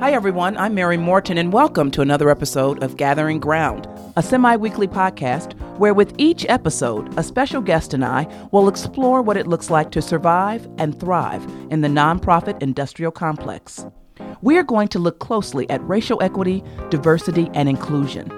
Hi, everyone. I'm Mary Morton, and welcome to another episode of Gathering Ground, a semi weekly podcast where, with each episode, a special guest and I will explore what it looks like to survive and thrive in the nonprofit industrial complex. We are going to look closely at racial equity, diversity, and inclusion.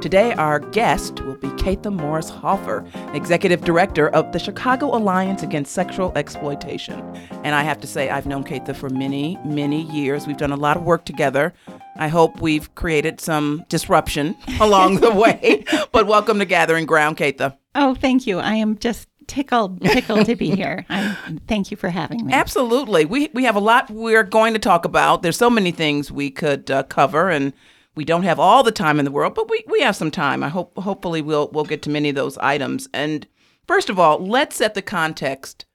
Today, our guest will be Kaethe Morris Hoffer, Executive Director of the Chicago Alliance Against Sexual Exploitation. And I have to say, I've known Kaethe for many, many years. We've done a lot of work together. I hope we've created some disruption along the way. But welcome to Gathering Ground, Kaethe. Oh, thank you. I am just tickled, tickled to be here. I, thank you for having me. Absolutely. We, we have a lot we're going to talk about. There's so many things we could uh, cover, and we don't have all the time in the world, but we, we have some time. I hope hopefully we'll we'll get to many of those items. And first of all, let's set the context.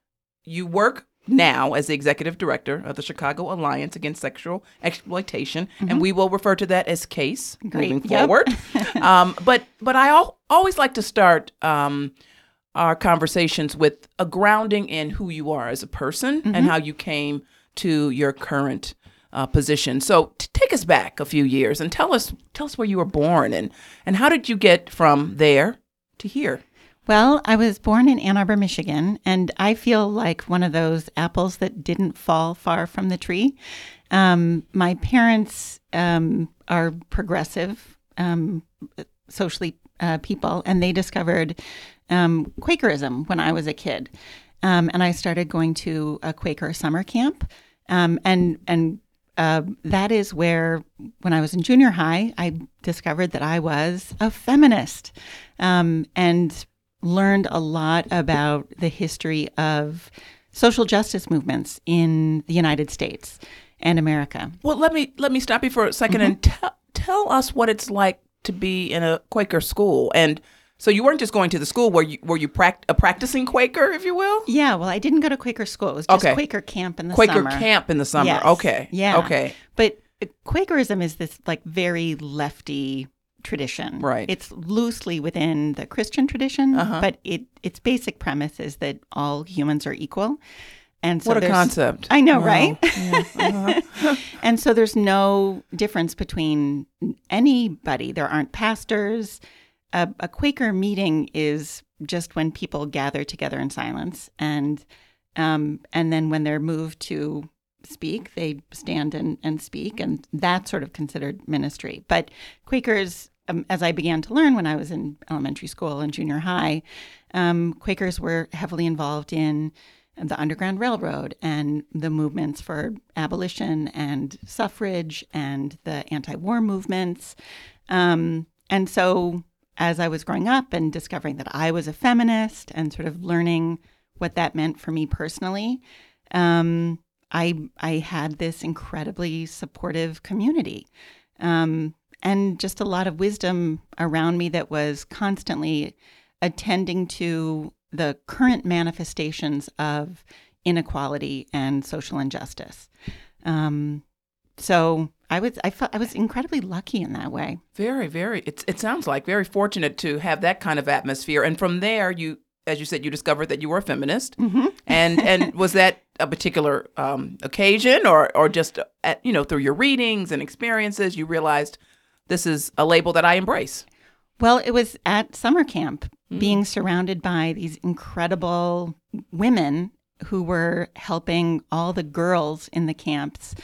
You work now as the executive director of the Chicago Alliance Against Sexual Exploitation, mm-hmm. and we will refer to that as CASE Great. moving yep. forward. um, but but I al- always like to start um, our conversations with a grounding in who you are as a person mm-hmm. and how you came to your current uh, position. So t- take us back a few years and tell us tell us where you were born and and how did you get from there to here? Well, I was born in Ann Arbor, Michigan, and I feel like one of those apples that didn't fall far from the tree. Um, my parents um, are progressive, um, socially uh, people, and they discovered um, Quakerism when I was a kid. Um, and I started going to a Quaker summer camp. Um, and and uh, that is where, when I was in junior high, I discovered that I was a feminist um, and learned a lot about the history of social justice movements in the United States and America. Well, let me let me stop you for a 2nd mm-hmm. and tell tell us what it's like to be in a Quaker school and so you weren't just going to the school where you were you pract- a practicing Quaker, if you will? Yeah, well, I didn't go to Quaker school. It was just okay. Quaker camp in the Quaker summer. Quaker camp in the summer. Yes. Okay. Yeah. Okay. But Quakerism is this like very lefty tradition. Right. It's loosely within the Christian tradition, uh-huh. but it its basic premise is that all humans are equal. And so what a concept! I know, wow. right? Yeah. Uh-huh. and so there's no difference between anybody. There aren't pastors a, a Quaker meeting is just when people gather together in silence, and um, and then when they're moved to speak, they stand and, and speak, and that's sort of considered ministry. But Quakers, um, as I began to learn when I was in elementary school and junior high, um, Quakers were heavily involved in the Underground Railroad and the movements for abolition and suffrage and the anti war movements. Um, and so as I was growing up and discovering that I was a feminist and sort of learning what that meant for me personally, um, I I had this incredibly supportive community, um, and just a lot of wisdom around me that was constantly attending to the current manifestations of inequality and social injustice. Um, so I was I felt I was incredibly lucky in that way. Very, very. It it sounds like very fortunate to have that kind of atmosphere, and from there you. As you said, you discovered that you were a feminist, mm-hmm. and and was that a particular um, occasion, or or just at, you know through your readings and experiences, you realized this is a label that I embrace. Well, it was at summer camp, mm-hmm. being surrounded by these incredible women who were helping all the girls in the camps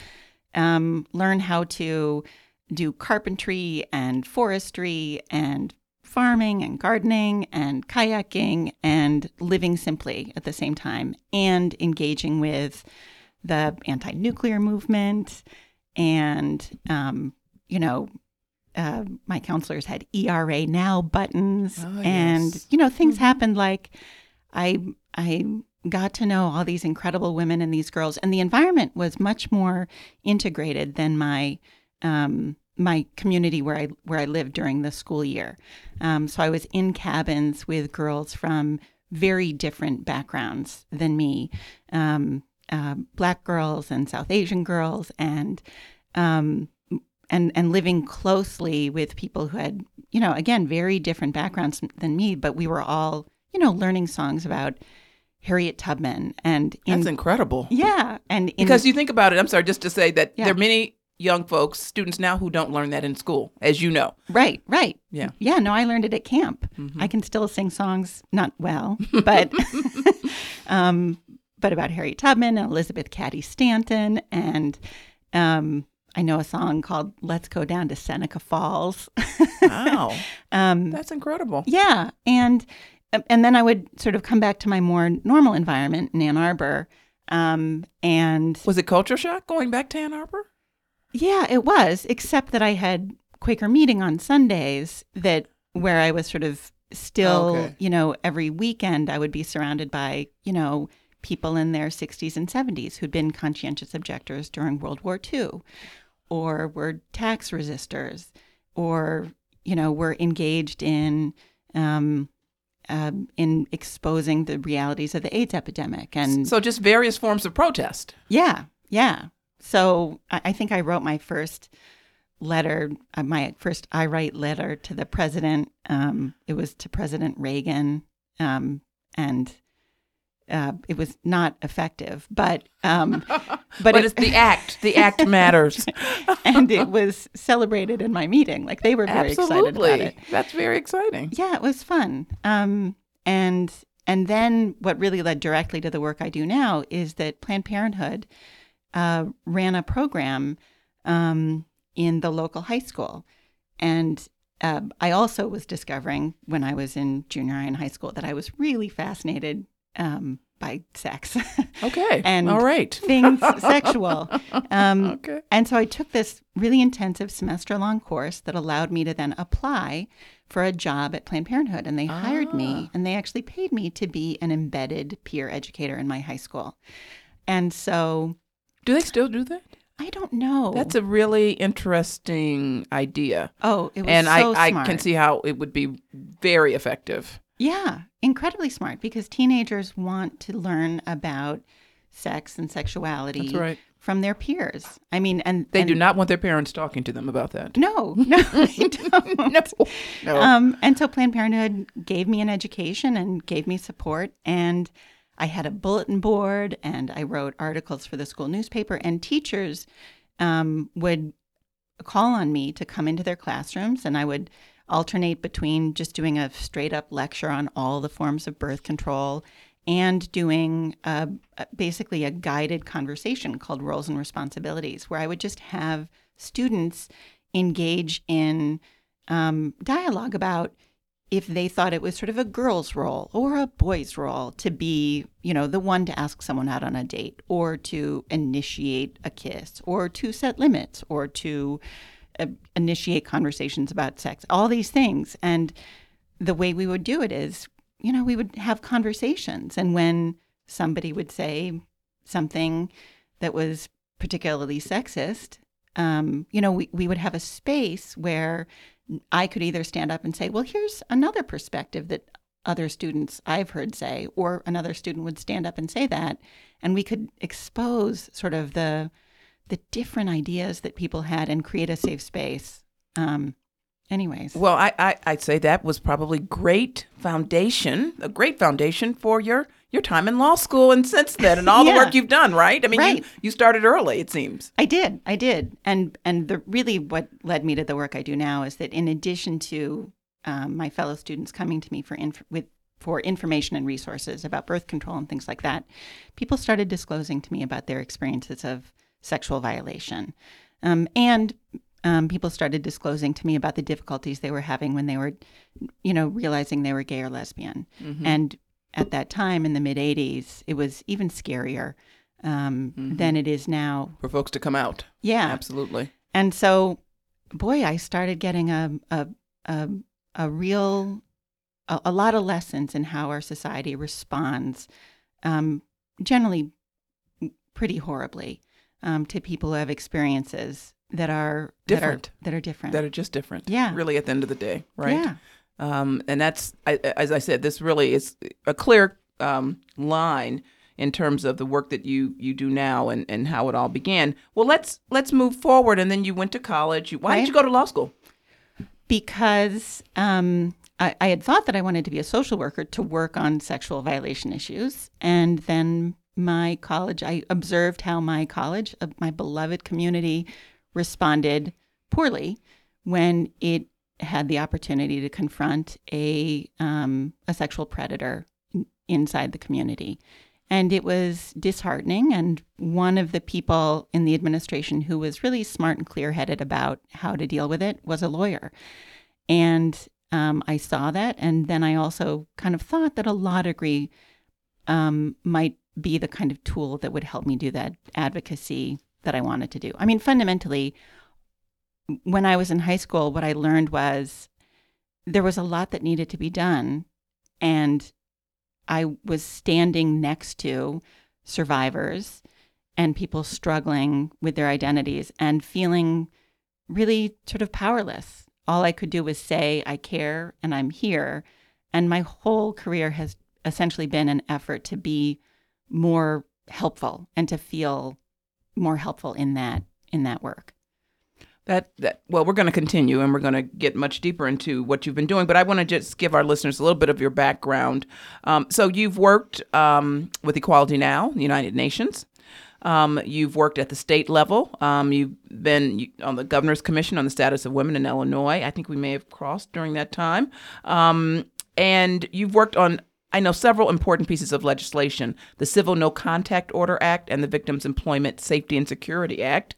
um, learn how to do carpentry and forestry and farming and gardening and kayaking and living simply at the same time and engaging with the anti nuclear movement. And, um, you know, uh, my counselors had ERA now buttons. Oh, and, yes. you know, things mm-hmm. happened like I, I got to know all these incredible women and these girls, and the environment was much more integrated than my um, my community where I where I lived during the school year. Um, so I was in cabins with girls from very different backgrounds than me, um, uh, black girls and South Asian girls, and um, and and living closely with people who had you know again very different backgrounds than me, but we were all you know learning songs about Harriet Tubman and in, that's incredible. Yeah, and in, because you think about it, I'm sorry, just to say that yeah. there are many young folks, students now who don't learn that in school, as you know. Right, right. Yeah. Yeah, no, I learned it at camp. I can still sing songs, not well, but um, but about Harriet Tubman and Elizabeth Cady Stanton. And um, I know a song called Let's Go Down to Seneca Falls. Wow. um, That's incredible. yeah. And and then I would sort of come back to my more normal environment in Ann Arbor. Um, and Was it culture shock going back to Ann Arbor? Yeah, it was, except that I had Quaker meeting on Sundays that where I was sort of still, Okay. you know, every weekend I would be surrounded by, you know, people in their 60s and 70s who'd been conscientious objectors during World War II or were tax resistors or, you know, were engaged in um, um, in exposing the realities of the AIDS epidemic and So just various forms of protest. yeah, yeah. So I, I think I wrote my first letter, uh, my first I write letter to the president. Um, it was to President Reagan, um, and uh, it was not effective. But um, but, But, it, it's the act. The act matters. and it was celebrated in my meeting. Like they were very excited about it. That's very exciting. Yeah, it was fun. Um, and and then what really led directly to the work I do now is that Planned Parenthood uh, ran a program um, in the local high school, and uh, I also was discovering when I was in junior high and high school that I was really fascinated um, by sex, Okay. And All right. things sexual. Um, Okay. and so I took this really intensive semester long course that allowed me to then apply for a job at Planned Parenthood. And they hired me and they actually paid me to be an embedded peer educator in my high school. And so Do they still do that? I don't know. That's a really interesting idea. oh, it was And so I, I can see how it would be very effective. Yeah, incredibly smart because teenagers want to learn about sex and sexuality right. from their peers. I mean, and They and- do not want their parents talking to them about that. No, no, they don't. No. No. Um, and so Planned Parenthood gave me an education and gave me support. And I had a bulletin board and I wrote articles for the school newspaper. And teachers um, would call on me to come into their classrooms and I would alternate between just doing a straight up lecture on all the forms of birth control and doing basically a guided conversation called Roles and Responsibilities, where I would just have students engage in um, dialogue about if they thought it was sort of a girl's role or a boy's role to be, you know, the one to ask someone out on a date or to initiate a kiss or to set limits or to uh, initiate conversations about sex, all these things. And the way we would do it is, you know, we would have conversations. And when somebody would say something that was particularly sexist, um, you know, we, we would have a space where I could either stand up and say, well, here's another perspective that other students I've heard say, or another student would stand up and say that. And we could expose sort of the the different ideas that people had and create a safe space. Um, anyways. Well, I, I, I'd say that was probably great foundation, a great foundation for your, your time in law school and since then and all Yeah. the work you've done, right? I mean, you, you started early, it seems. I did. I did. And and the really what led me to the work I do now is that in addition to um, my fellow students coming to me for inf- with for information and resources about birth control and things like that, people started disclosing to me about their experiences of sexual violation, um, and um, people started disclosing to me about the difficulties they were having when they were, you know, realizing they were gay or lesbian. And at that time in the mid '80s, it was even scarier um, than it is now. For folks to come out. Yeah, Absolutely. and so, boy, I started getting a a a, a real a, a lot of lessons in how our society responds, um, generally pretty horribly, um, to people who have experiences that are Different. that are, that are different. That are just different. Yeah. Really, at the end of the day, right? Yeah. Um, and that's, I, as I said, this really is a clear um, line in terms of the work that you you do now and, and how it all began. Well, let's let's move forward. And then you went to college. You, why did Right. you go to law school? because um, I, I had thought that I wanted to be a social worker to work on sexual violation issues. And then my college, I observed how my college, uh, my beloved community, responded poorly when it had the opportunity to confront a um, a sexual predator inside the community. And it was disheartening. And one of the people in the administration who was really smart and clear headed about how to deal with it was a lawyer. And um, I saw that. And then I also kind of thought that a law degree um, might be the kind of tool that would help me do that advocacy that I wanted to do. I mean, fundamentally, when I was in high school, what I learned was there was a lot that needed to be done. And I was standing next to survivors and people struggling with their identities and feeling really sort of powerless. All I could do was say, I care and I'm here. And my whole career has essentially been an effort to be more helpful and to feel more helpful in that in that work. That, that well, we're going to continue and we're going to get much deeper into what you've been doing. But I want to just give our listeners a little bit of your background. Um, so you've worked um, with Equality Now, the United Nations. Um, you've worked at the state level. Um, you've been on the governor's commission on the status of women in Illinois. I think we may have crossed during that time. Um, and you've worked on I know several important pieces of legislation the Civil No Contact Order Act and the Victims Employment Safety and Security Act.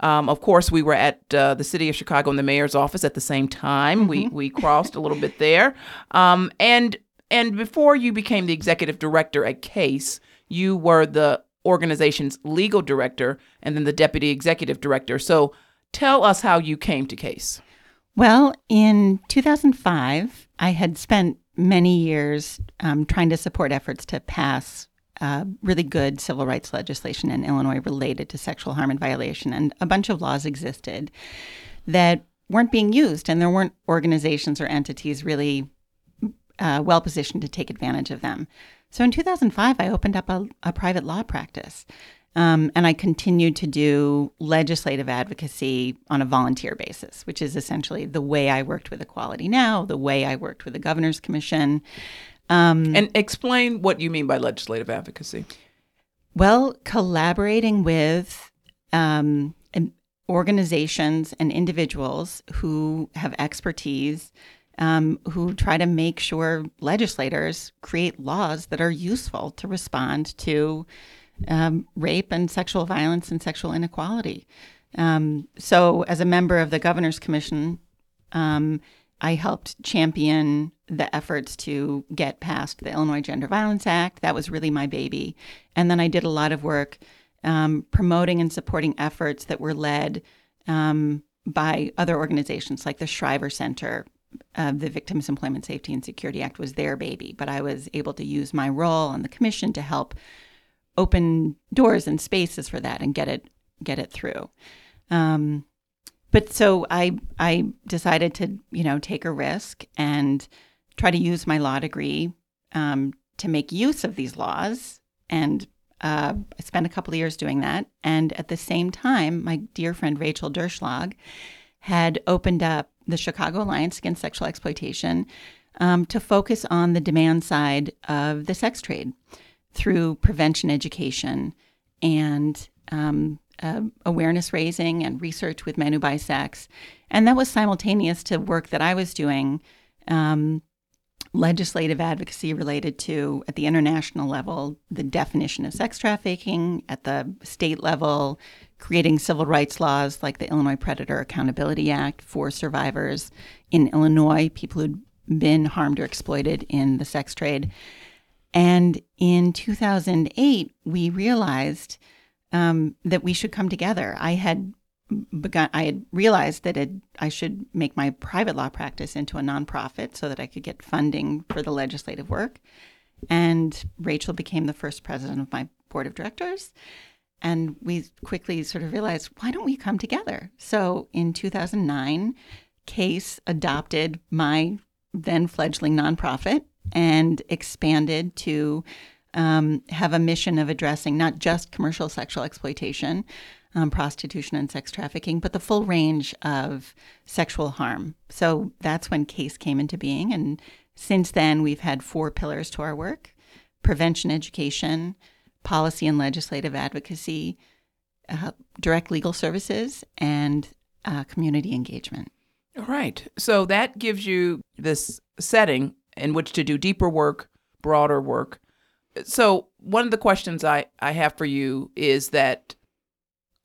Um, of course, we were at uh, the city of Chicago and the mayor's office at the same time. Mm-hmm. We we crossed a little bit there, um, and and before you became the executive director at Case, you were the organization's legal director and then the deputy executive director. So, tell us how you came to Case. Well, in 2005, I had spent many years um, trying to support efforts to pass uh, really good civil rights legislation in Illinois related to sexual harm and violation. And a bunch of laws existed that weren't being used, and there weren't organizations or entities really uh, well positioned to take advantage of them. So in 2005, I opened up a, a private law practice. Um, and I continued to do legislative advocacy on a volunteer basis, which is essentially the way I worked with Equality Now, the way I worked with the Governor's Commission. Um, and explain what you mean by legislative advocacy. Well, collaborating with um, organizations and individuals who have expertise, um, who try to make sure legislators create laws that are useful to respond to um, rape and sexual violence and sexual inequality. Um, so, as a member of the Governor's Commission, um, I helped champion the efforts to get past the Illinois Gender Violence Act. That was really my baby. And then I did a lot of work um, promoting and supporting efforts that were led um, by other organizations like the Shriver Center. Uh, the Victims Employment Safety and Security Act was their baby, but I was able to use my role on the commission to help open doors and spaces for that and get it get it through. Um, but so I I decided to you know take a risk and try to use my law degree um, to make use of these laws, and uh, I spent a couple of years doing that. And at the same time, my dear friend Rachel Durchslag had opened up the Chicago Alliance Against Sexual Exploitation um, to focus on the demand side of the sex trade through prevention education and um, uh, awareness raising and research with men who buy sex. And that was simultaneous to work that I was doing, um, legislative advocacy related to, at the international level, the definition of sex trafficking, at the state level, creating civil rights laws like the Illinois Predator Accountability Act for survivors in Illinois, people who'd been harmed or exploited in the sex trade. And in 2008, we realized um, that we should come together. I had begun, I had realized that it, I should make my private law practice into a nonprofit so that I could get funding for the legislative work. And Rachel became the first president of my board of directors. And we quickly sort of realized, why don't we come together? So in 2009, Case adopted my then fledgling nonprofit and expanded to um, have a mission of addressing not just commercial sexual exploitation, um, prostitution, and sex trafficking, but the full range of sexual harm. So that's when CASE came into being. And since then, we've had four pillars to our work prevention education, policy and legislative advocacy, uh, direct legal services and uh, community engagement. All right. So that gives you this setting in which to do deeper work, broader work. So one of the questions I, I have for you is that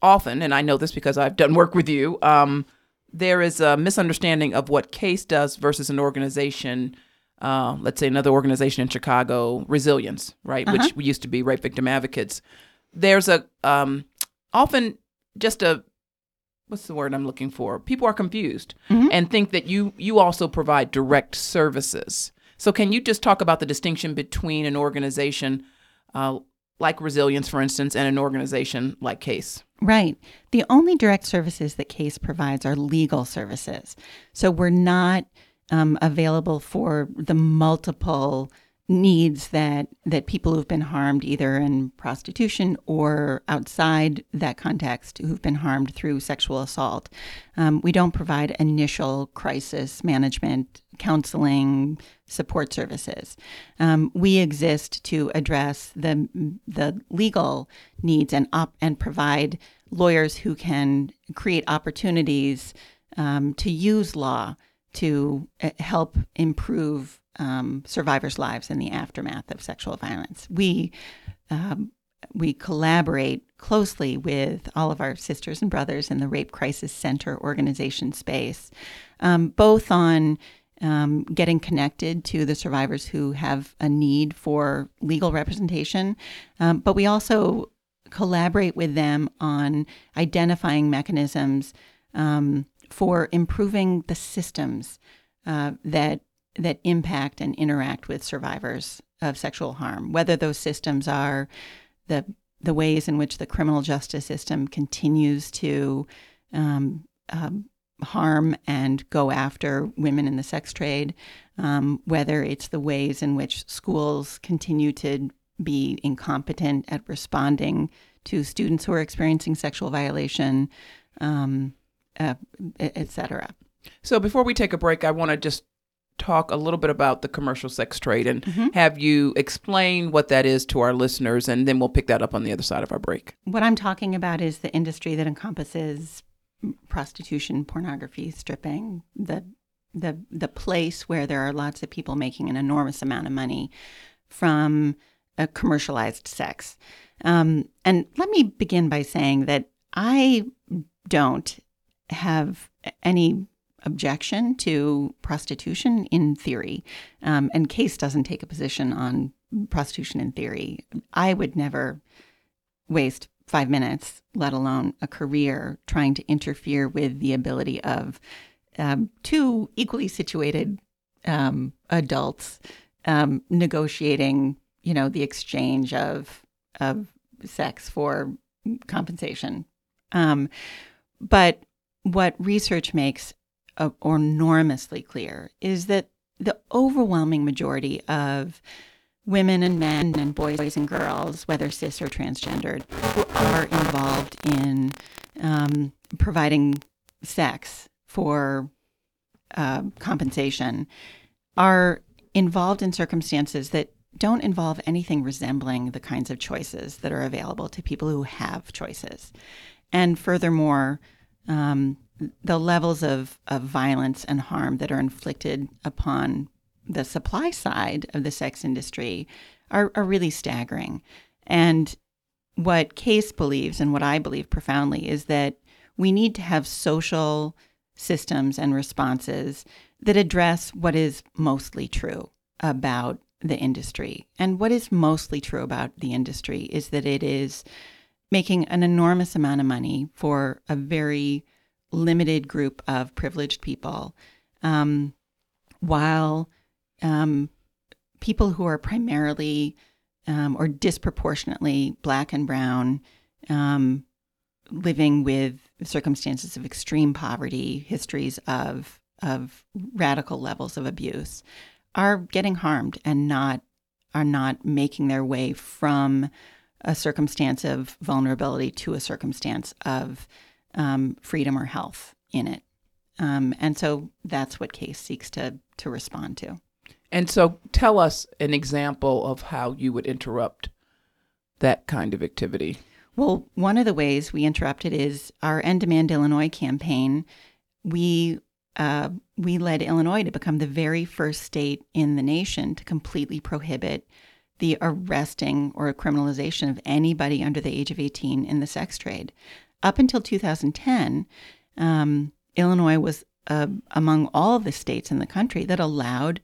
often, and I know this because I've done work with you, um, there is a misunderstanding of what CASE does versus an organization, uh, let's say another organization in Chicago, Resilience, right, Uh-huh. which used to be Rape Victim Advocates. There's a um, often just a what's the word I'm looking for? People are confused Mhm. and think that you you also provide direct services. So can you just talk about the distinction between an organization uh, like Resilience, for instance, and an organization like CASE? Right. The only direct services that CASE provides are legal services. So we're not um, available for the multiple needs that that people who've been harmed either in prostitution or outside that context who've been harmed through sexual assault. Um, we don't provide initial crisis management, counseling, support services. Um, we exist to address the the legal needs and op- and provide lawyers who can create opportunities um, to use law to uh, help improve um, survivors' lives in the aftermath of sexual violence. We um, we collaborate closely with all of our sisters and brothers in the Rape Crisis Center organization space, um, both on um, getting connected to the survivors who have a need for legal representation, um, but we also collaborate with them on identifying mechanisms um, for improving the systems uh, that that impact and interact with survivors of sexual harm, whether those systems are the the ways in which the criminal justice system continues to um, um, harm and go after women in the sex trade, um, whether it's the ways in which schools continue to be incompetent at responding to students who are experiencing sexual violation, um, uh, et cetera. So before we take a break, I want to just talk a little bit about the commercial sex trade and Mhm. have you explain what that is to our listeners, and then we'll pick that up on the other side of our break. What I'm talking about is the industry that encompasses prostitution, pornography, stripping, the the the place where there are lots of people making an enormous amount of money from a commercialized sex. Um, and let me begin by saying that I don't have any objection to prostitution in theory, um, and Case doesn't take a position on prostitution in theory. I would never waste five minutes, let alone a career, trying to interfere with the ability of um, two equally situated um, adults um, negotiating, you know, the exchange of of sex for compensation. Um, but what research makes uh, enormously clear is that the overwhelming majority of women and men and boys and girls, whether cis or transgendered, who are involved in um, providing sex for uh, compensation, are involved in circumstances that don't involve anything resembling the kinds of choices that are available to people who have choices. And furthermore, um, the levels of, of violence and harm that are inflicted upon the supply side of the sex industry are, are really staggering. And what Case believes, and what I believe profoundly, is that we need to have social systems and responses that address what is mostly true about the industry. And what is mostly true about the industry is that it is making an enormous amount of money for a very limited group of privileged people, um, while um, people who are primarily um, or disproportionately black and brown, um, living with circumstances of extreme poverty, histories of of radical levels of abuse, are getting harmed and not are not making their way from a circumstance of vulnerability to a circumstance of um, freedom or health in it. Um, and so that's what case seeks to to respond to. And so tell us an example of how you would interrupt that kind of activity. Well, one of the ways we interrupted is our End Demand Illinois campaign. We uh, we led Illinois to become the very first state in the nation to completely prohibit the arresting or criminalization of anybody under the age of 18 in the sex trade. Up until 2010, um, Illinois was uh, among all the states in the country that allowed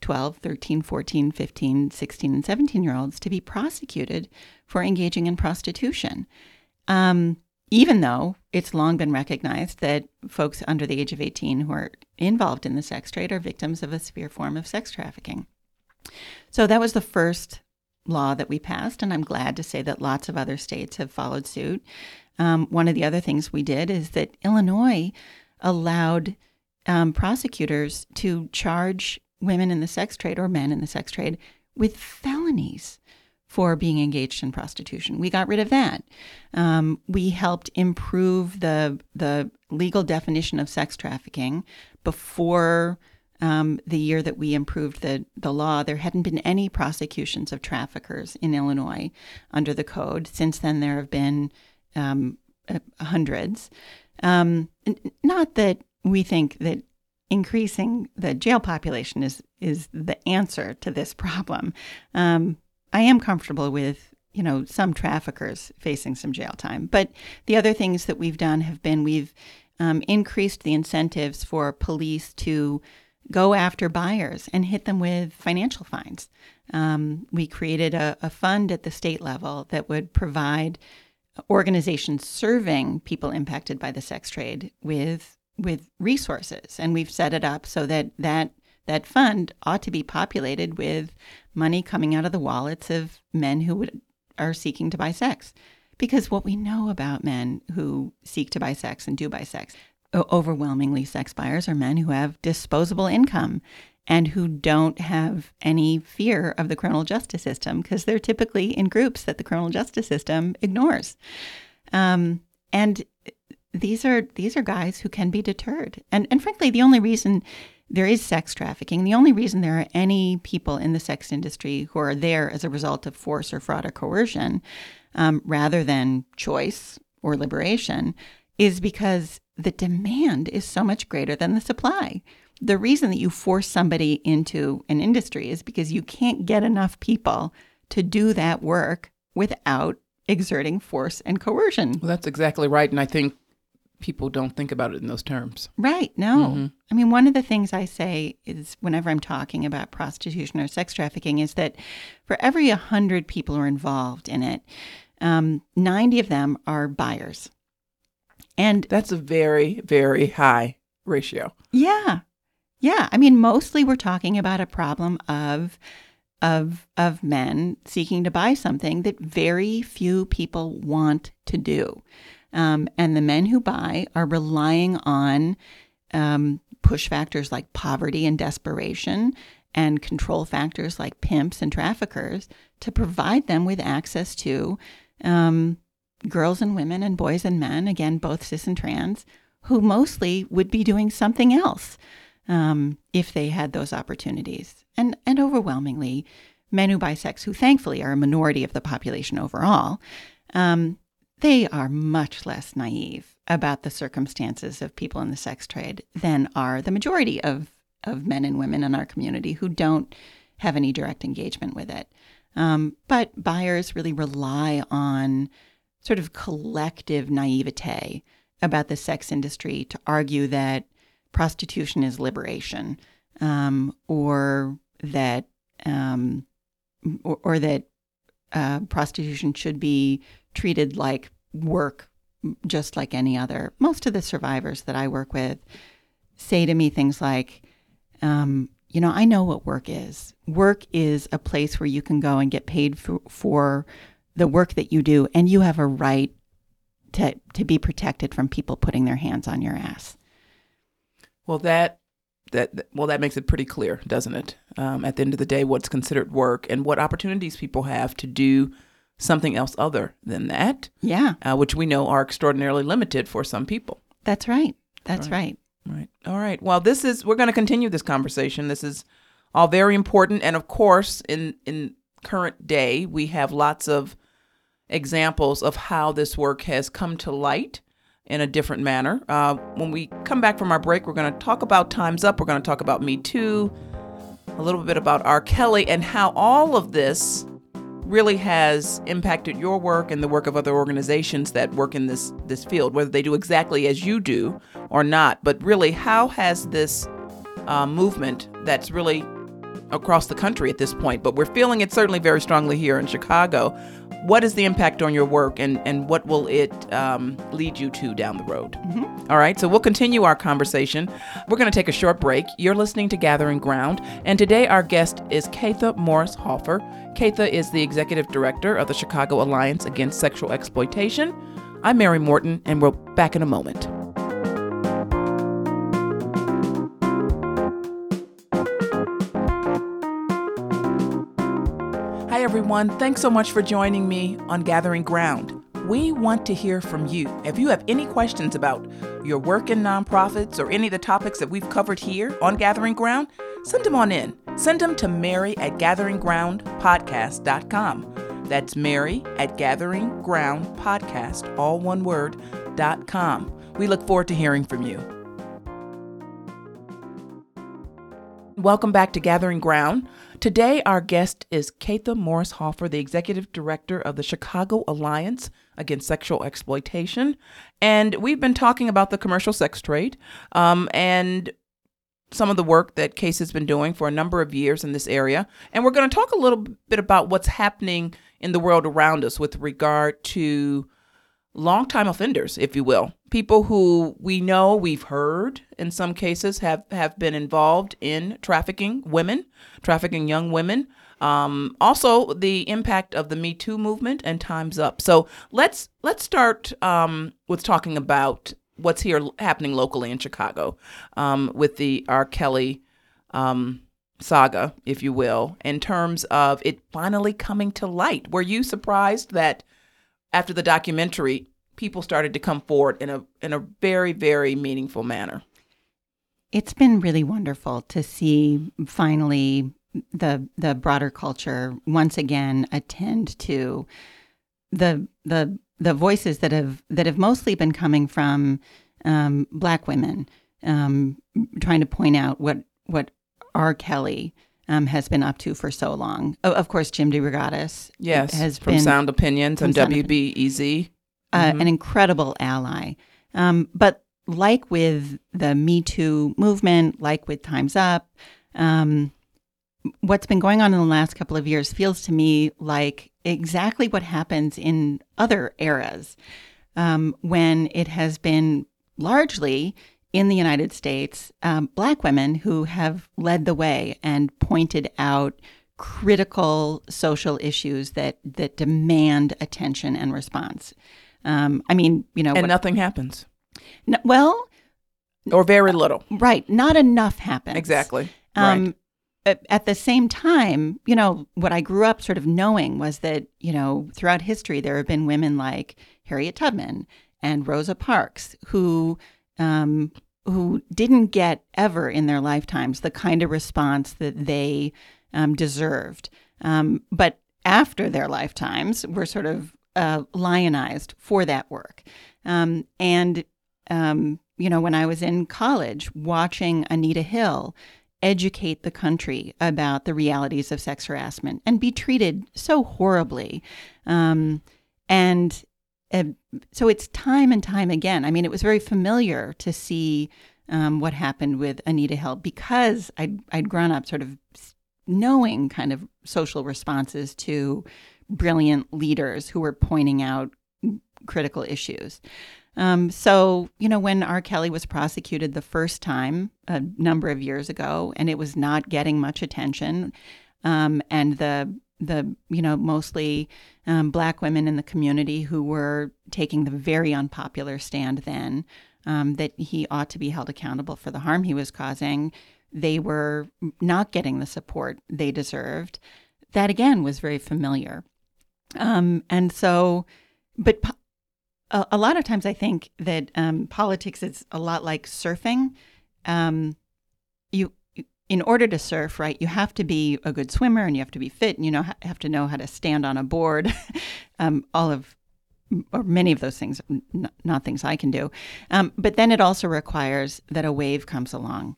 12, 13, 14, 15, 16, and 17 year olds to be prosecuted for engaging in prostitution. Um, even though it's long been recognized that folks under the age of 18 who are involved in the sex trade are victims of a severe form of sex trafficking. So that was the first law that we passed, and I'm glad to say that lots of other states have followed suit. Um, one of the other things we did is that Illinois allowed um, prosecutors to charge women in the sex trade or men in the sex trade with felonies for being engaged in prostitution. We got rid of that. Um, we helped improve the the legal definition of sex trafficking before um, the year that we improved the the law. There hadn't been any prosecutions of traffickers in Illinois under the code. Since then, there have been um, uh, hundreds. Um, not that we think that increasing the jail population is is the answer to this problem. Um, I am comfortable with you know some traffickers facing some jail time, but the other things that we've done have been we've um, increased the incentives for police to go after buyers and hit them with financial fines. Um, we created a, a fund at the state level that would provide organizations serving people impacted by the sex trade with with resources and we've set it up so that that that fund ought to be populated with money coming out of the wallets of men who would, are seeking to buy sex. Because what we know about men who seek to buy sex and do buy sex, overwhelmingly sex buyers are men who have disposable income and who don't have any fear of the criminal justice system because they're typically in groups that the criminal justice system ignores. Um, and these are these are guys who can be deterred. And and frankly, the only reason there is sex trafficking. The only reason there are any people in the sex industry who are there as a result of force or fraud or coercion, um, rather than choice or liberation, is because the demand is so much greater than the supply. The reason that you force somebody into an industry is because you can't get enough people to do that work without exerting force and coercion. Well, that's exactly right. And I think people don't think about it in those terms. Right. No. Mm-hmm. I mean, one of the things I say is whenever I'm talking about prostitution or sex trafficking is that for every 100 people who are involved in it, um, 90 of them are buyers. And that's a very, very high ratio. Yeah. Yeah. I mean, mostly we're talking about a problem of of of men seeking to buy something that very few people want to do. Um, and the men who buy are relying on um, push factors like poverty and desperation and control factors like pimps and traffickers to provide them with access to um, girls and women and boys and men, again, both cis and trans, who mostly would be doing something else um, if they had those opportunities. And, and overwhelmingly, men who buy sex, who thankfully are a minority of the population overall, um, they are much less naive about the circumstances of people in the sex trade than are the majority of, of men and women in our community who don't have any direct engagement with it. Um, but buyers really rely on sort of collective naivete about the sex industry to argue that prostitution is liberation um, or that um, or, or, that uh, prostitution should be treated like work just like any other. Most of the survivors that I work with say to me things like, um, you know, I know what work is. Work is a place where you can go and get paid for, for the work that you do, and you have a right to, to be protected from people putting their hands on your ass. Well, that that well that makes it pretty clear, doesn't it? Um, at the end of the day, what's considered work and what opportunities people have to do something else other than that. Yeah. Uh, which we know are extraordinarily limited for some people. That's right. That's right. Right. right. All right. Well, this is we're going to continue this conversation. This is all very important and of course in in current day we have lots of examples of how this work has come to light in a different manner. Uh, when we come back from our break, we're going to talk about Time's Up. We're going to talk about Me Too, a little bit about R. Kelly, and how all of this really has impacted your work and the work of other organizations that work in this this field, whether they do exactly as you do or not. But really, how has this uh, movement that's really across the country at this point, but we're feeling it certainly very strongly here in Chicago. What is the impact on your work and, and what will it um, lead you to down the road? Mm-hmm. All right, so we'll continue our conversation. We're going to take a short break. You're listening to Gathering Ground, and today our guest is Kaethe Morris Hoffer. Kaethe is the executive director of the Chicago Alliance Against Sexual Exploitation. I'm Mary Morton, and we're back in a moment. Everyone. Thanks so much for joining me on Gathering Ground. We want to hear from you. If you have any questions about your work in nonprofits or any of the topics that we've covered here on Gathering Ground, send them on in. Send them to Mary at gatheringgroundpodcast.com. That's Mary at gatheringgroundpodcast, all one word, dot com. We look forward to hearing from you. Welcome back to Gathering Ground. Today, our guest is Kaethe Morris Hoffer, the executive director of the Chicago Alliance Against Sexual Exploitation. And we've been talking about the commercial sex trade um, and some of the work that Case has been doing for a number of years in this area. And we're going to talk a little bit about what's happening in the world around us with regard to longtime offenders, if you will, people who we know we've heard in some cases have have been involved in trafficking women, trafficking young women. Um, also, the impact of the Me Too movement and Times Up. So let's let's start um, with talking about what's here happening locally in Chicago um, with the R. Kelly um, saga, if you will, in terms of it finally coming to light. Were you surprised that? After the documentary, people started to come forward in a in a very very meaningful manner. It's been really wonderful to see finally the the broader culture once again attend to the the the voices that have that have mostly been coming from um, black women um, trying to point out what what R. Kelly um, has been up to for so long. of course, Jim DeRogatis yes, has from been Sound Opinions and WBEZ, uh, mm-hmm. an incredible ally. Um, but like with the Me Too movement, like with Times Up, um, what's been going on in the last couple of years feels to me like exactly what happens in other eras um, when it has been largely in the United States, um, Black women who have led the way and pointed out critical social issues that that demand attention and response. Um, I mean, you know, and what, nothing happens. well, or very little. Right, not enough happens. Exactly. Um, right. At the same time, you know, what I grew up sort of knowing was that you know throughout history there have been women like Harriet Tubman and Rosa Parks who um, who didn't get ever in their lifetimes the kind of response that they um, deserved. Um, but after their lifetimes, were sort of uh, lionized for that work. Um, and, um, you know, when I was in college, watching Anita Hill educate the country about the realities of sex harassment and be treated so horribly. Um, and so it's time and time again. I mean, it was very familiar to see um, what happened with Anita Hill because I'd, I'd grown up sort of knowing kind of social responses to brilliant leaders who were pointing out critical issues. Um, so, you know, when R. Kelly was prosecuted the first time a number of years ago, and it was not getting much attention, um, and the the you know mostly um, black women in the community who were taking the very unpopular stand then um, that he ought to be held accountable for the harm he was causing. They were not getting the support they deserved. That again was very familiar. Um, and so but po- a, a, lot of times i think that um, politics is a lot like surfing. Um, in order to surf, right, you have to be a good swimmer and you have to be fit and you know have to know how to stand on a board. um, all of or many of those things, n- not things I can do. Um, but then it also requires that a wave comes along.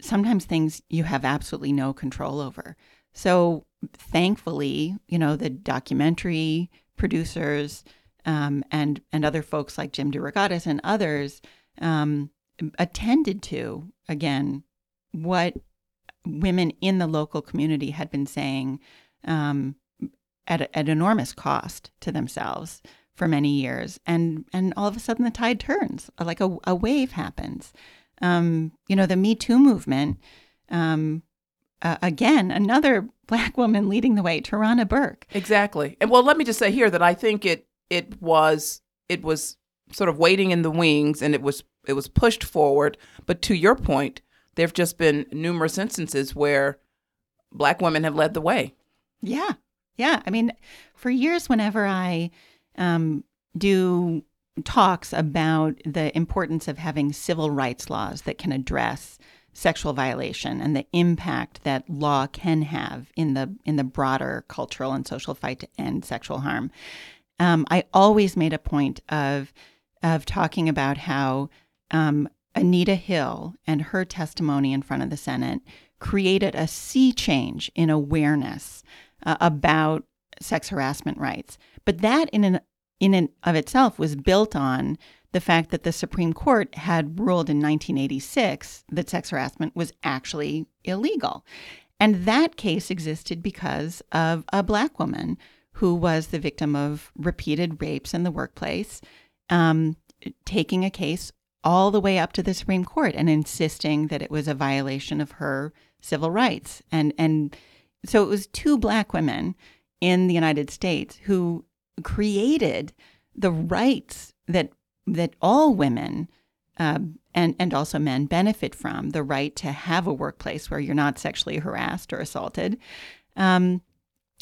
Sometimes things you have absolutely no control over. So thankfully, you know, the documentary producers um, and and other folks like Jim DeRogatis and others um, attended to again what women in the local community had been saying um, at, at enormous cost to themselves for many years, and and all of a sudden the tide turns, like a, a wave happens. Um, you know, the Me Too movement. Um, uh, again, another black woman leading the way, Tarana Burke. Exactly. And well, let me just say here that I think it it was it was sort of waiting in the wings and it was it was pushed forward. But to your point, there've just been numerous instances where black women have led the way. Yeah. Yeah. I mean, for years, whenever I um, do talks about the importance of having civil rights laws that can address sexual violation and the impact that law can have in the in the broader cultural and social fight to end sexual harm. Um, I always made a point of of talking about how um, Anita Hill and her testimony in front of the Senate created a sea change in awareness uh, about sex harassment rights. But that in an in and of itself was built on the fact that the Supreme Court had ruled in 1986 that sex harassment was actually illegal. And that case existed because of a black woman who was the victim of repeated rapes in the workplace, um, taking a case all the way up to the Supreme Court and insisting that it was a violation of her civil rights. And and so it was two black women in the United States who created the rights that that all women uh, and and also men benefit from the right to have a workplace where you're not sexually harassed or assaulted. Um,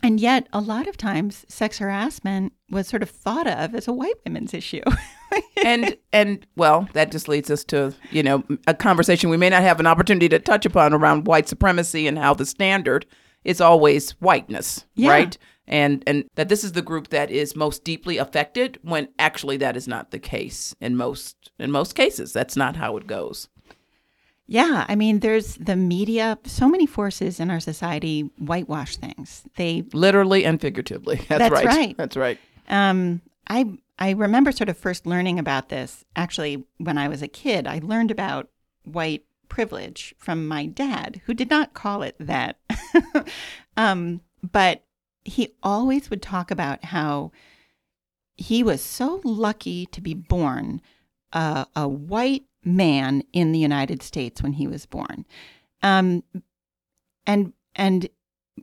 and yet, a lot of times, sex harassment was sort of thought of as a white women's issue. and and well, that just leads us to you know a conversation we may not have an opportunity to touch upon around white supremacy and how the standard is always whiteness, Yeah. right? And and that this is the group that is most deeply affected when actually that is not the case in most in most cases. That's not how it goes. Yeah, I mean, there's the media. So many forces in our society whitewash things. They, Literally and figuratively. That's, That's right. right. That's right. um, I, I remember sort of first learning about this actually when I was a kid. I learned about white privilege from my dad, who did not call it that, um, but he always would talk about how he was so lucky to be born uh, a white man in the United States when he was born. Um, and and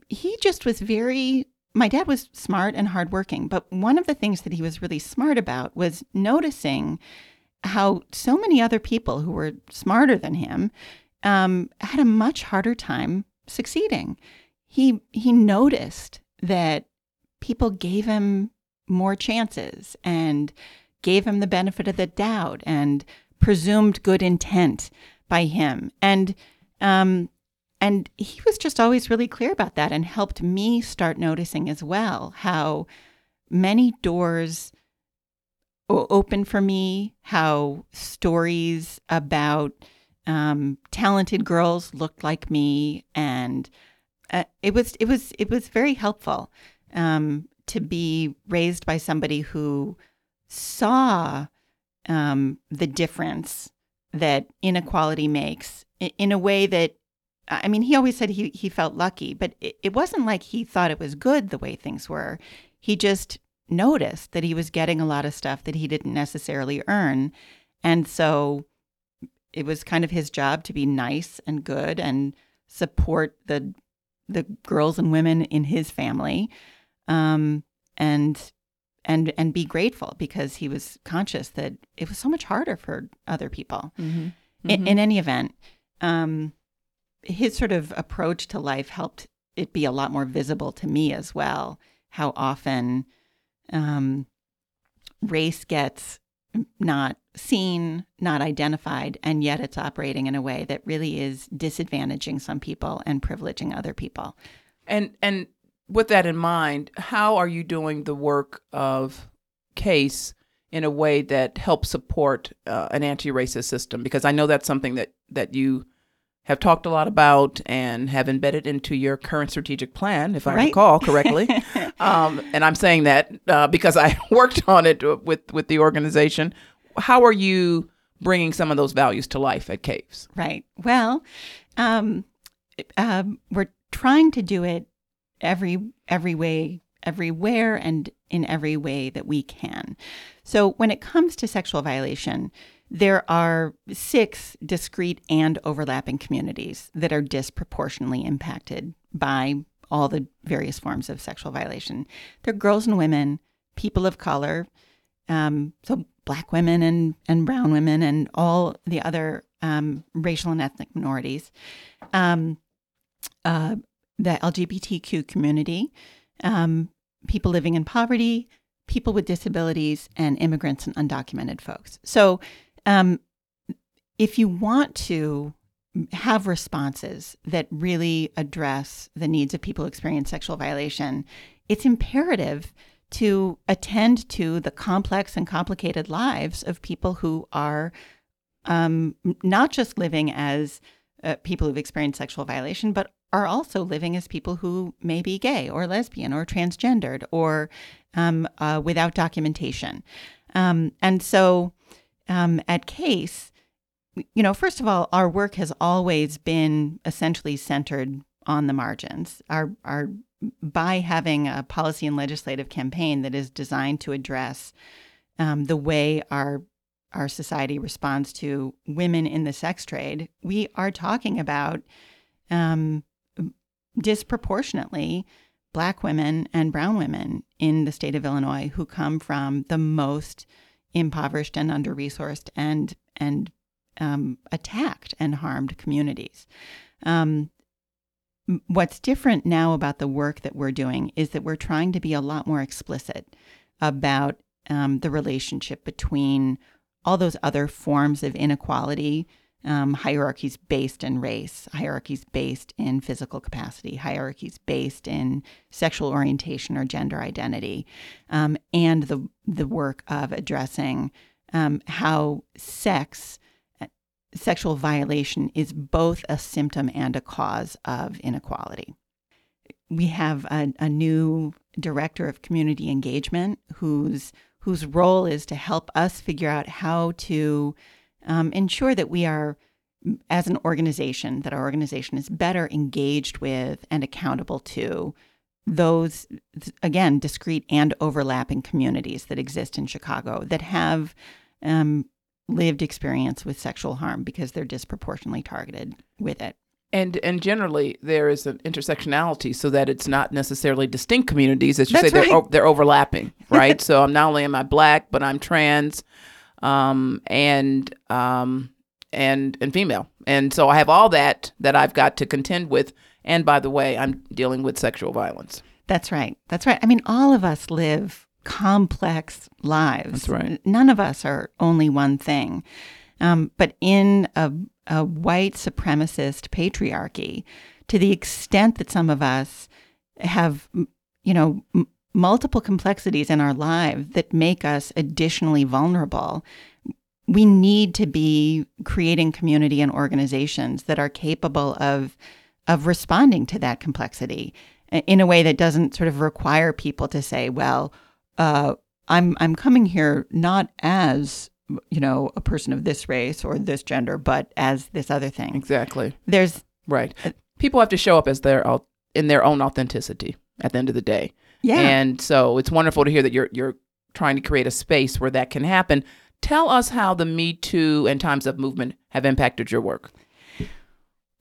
he just was very my dad was smart and hardworking, but one of the things that he was really smart about was noticing how so many other people who were smarter than him um, had a much harder time succeeding. He he noticed that people gave him more chances and gave him the benefit of the doubt and presumed good intent by him. And um, and he was just always really clear about that and helped me start noticing as well how many doors open for me, how stories about um, talented girls looked like me, and uh, it was it was it was very helpful um, to be raised by somebody who saw um, the difference that inequality makes in a way that I mean, he always said he, he felt lucky, but it, it wasn't like he thought it was good the way things were. He just noticed that he was getting a lot of stuff that he didn't necessarily earn. And so it was kind of his job to be nice and good and support the the girls and women in his family um, and and and be grateful because he was conscious that it was so much harder for other people Mm-hmm. in, in any event, um, his sort of approach to life helped it be a lot more visible to me as well. How often um, race gets not seen, not identified, and yet it's operating in a way that really is disadvantaging some people and privileging other people. And and with that in mind, how are you doing the work of case in a way that helps support uh, an anti-racist system? Because I know that's something that that you have talked a lot about and have embedded into your current strategic plan, if I Right. recall correctly. um, and I'm saying that uh, because I worked on it with with the organization. How are you bringing some of those values to life at CASE? Right. Well, um, um, we're trying to do it every every way, everywhere, and in every way that we can. So when it comes to sexual violation, there are six discrete and overlapping communities that are disproportionately impacted by all the various forms of sexual violation. They're girls and women, people of color, um, so black women and, and brown women and all the other um, racial and ethnic minorities, um, uh, the LGBTQ community, um, people living in poverty, people with disabilities, and immigrants and undocumented folks. So, um, if you want to have responses that really address the needs of people who experience sexual violation, it's imperative to attend to the complex and complicated lives of people who are um, not just living as uh, people who've experienced sexual violation, but are also living as people who may be gay or lesbian or transgendered or um, uh, without documentation. Um, and so um, at CASE, you know, first of all, our work has always been essentially centered on the margins. Our, our by having a policy and legislative campaign that is designed to address um, the way our our society responds to women in the sex trade, we are talking about um, disproportionately black women and brown women in the state of Illinois who come from the most impoverished and under resourced and and um, attacked and harmed communities. Um, what's different now about the work that we're doing is that we're trying to be a lot more explicit about um, the relationship between all those other forms of inequality, um, hierarchies based in race, hierarchies based in physical capacity, hierarchies based in sexual orientation or gender identity, um, and the the work of addressing um, how sex, uh, sexual violation, is both a symptom and a cause of inequality. We have a, a new director of community engagement whose whose role is to help us figure out how to um, ensure that we are, as an organization, that our organization is better engaged with and accountable to those, again, discrete and overlapping communities that exist in Chicago that have um, lived experience with sexual harm because they're disproportionately targeted with it. And and generally there is an intersectionality so that it's not necessarily distinct communities. As you That's say, they're o- they're overlapping, right? so I'm not only am I black, but I'm trans, um, and um, and and female, and so I have all that that I've got to contend with. And by the way, I'm dealing with sexual violence. That's right. That's right. I mean, all of us live complex lives. That's right. None of us are only one thing. Um, but in a, a white supremacist patriarchy, to the extent that some of us have, you know, m- multiple complexities in our lives that make us additionally vulnerable, we need to be creating community and organizations that are capable of of responding to that complexity in a way that doesn't sort of require people to say, well, uh, I'm I'm coming here not as you know a person of this race or this gender, but as this other thing. Exactly. There's Right. People have to show up as their in their own authenticity at the end of the day. Yeah, And so it's wonderful to hear that you're you're trying to create a space where that can happen. Tell us how the Me Too and Times Up movement have impacted your work.